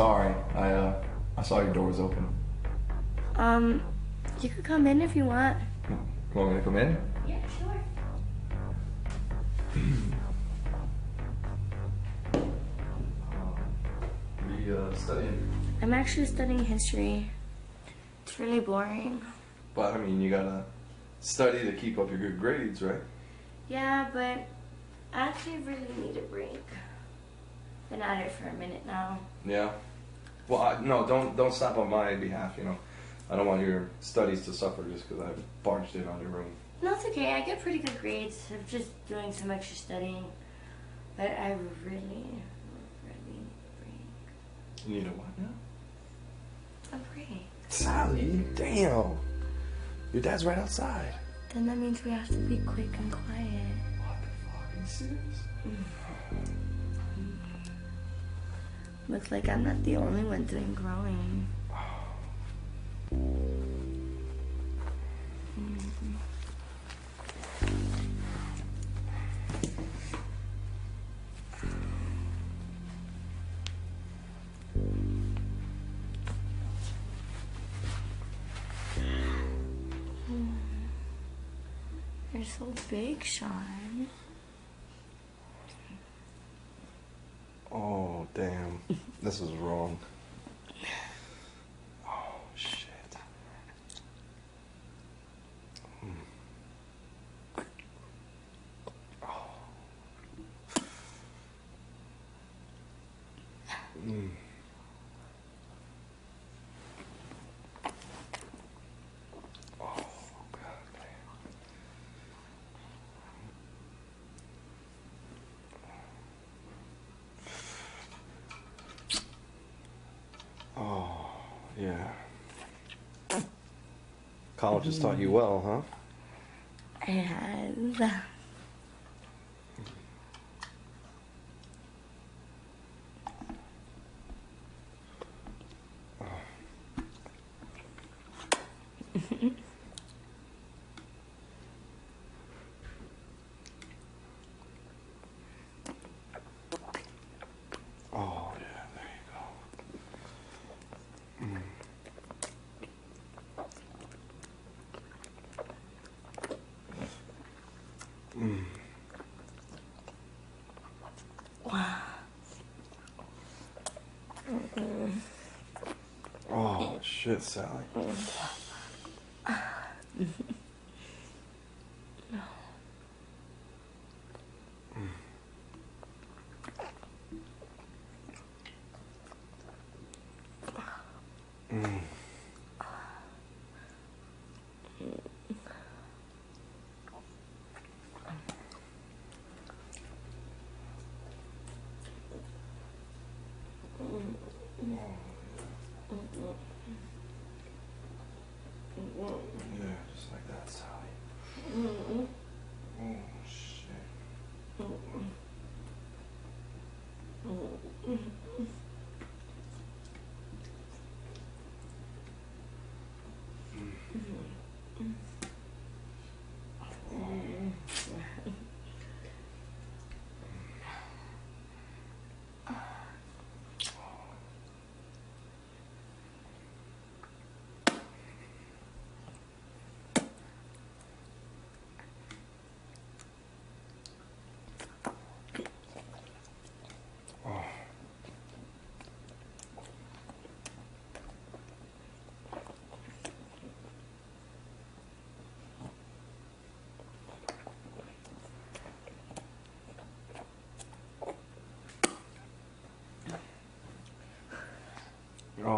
Sorry, I uh, I saw your door was open. Um, you could come in if you want. You want me to come in? Yeah, sure. We uh, studying, I'm actually studying history. It's really boring. but I mean, you gotta study to keep up your good grades, right? Yeah, but I actually really need a break. Been at it for a minute now. Yeah. Well, I, no, don't don't stop on my behalf. You know, I don't want your studies to suffer just because I barged in on your room. No, it's okay. I get pretty good grades. I'm just doing some extra studying. But I really, really need a break. You need a what now? A break. Sally, damn. Your dad's right outside. Then that means we have to be quick and quiet. What the fuck? Are you serious? Mm-hmm. Looks like I'm not the only one doing growing. You're so big, Sean. Oh, damn. this is wrong. Oh, shit. Hmm. Oh. Yeah. College has taught you well, huh? It has. Oh, yeah, there you go. Mm. Mm. Oh, shit, Sally. Mm. Mm-hmm. Yeah, just like that, Sally. Oh, shit.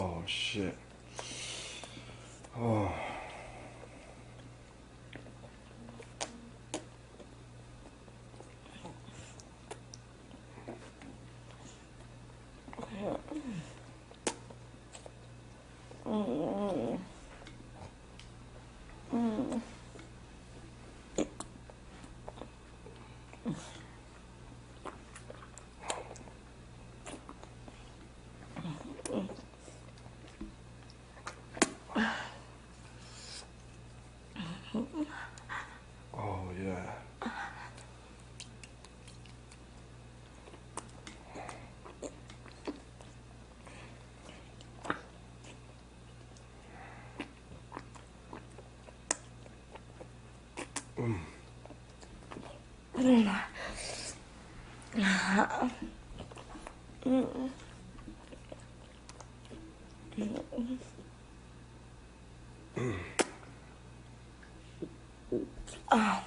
Oh shit. うん。あ。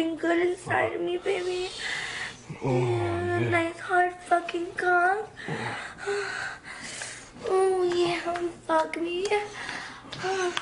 Good inside of me, baby. Oh, yeah. Nice hard fucking cock. Oh yeah, fuck me. Oh,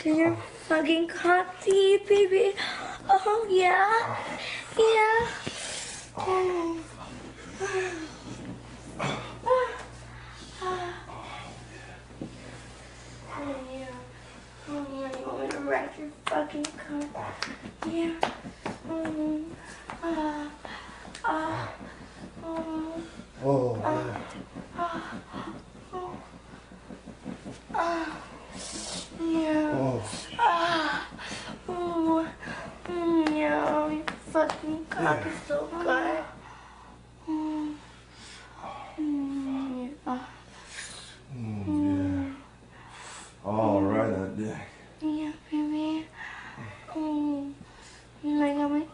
Can you fucking cut teeth, baby? Oh, yeah. Yeah. Oh. wreck your fucking car. Yeah. Mm -hmm. uh, uh.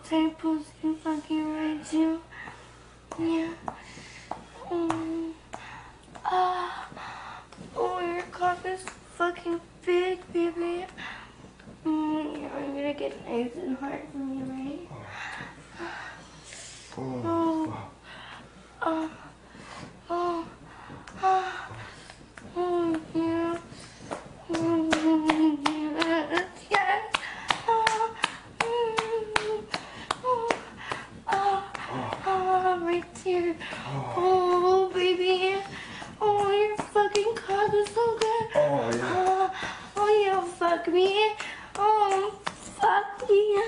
Staples you, fucking right, you. Yeah. Mm. Uh, oh, your cock is fucking big, baby. Mm, yeah, I'm gonna get nice and hard from you, right? Oh. Oh. Um, 你呀、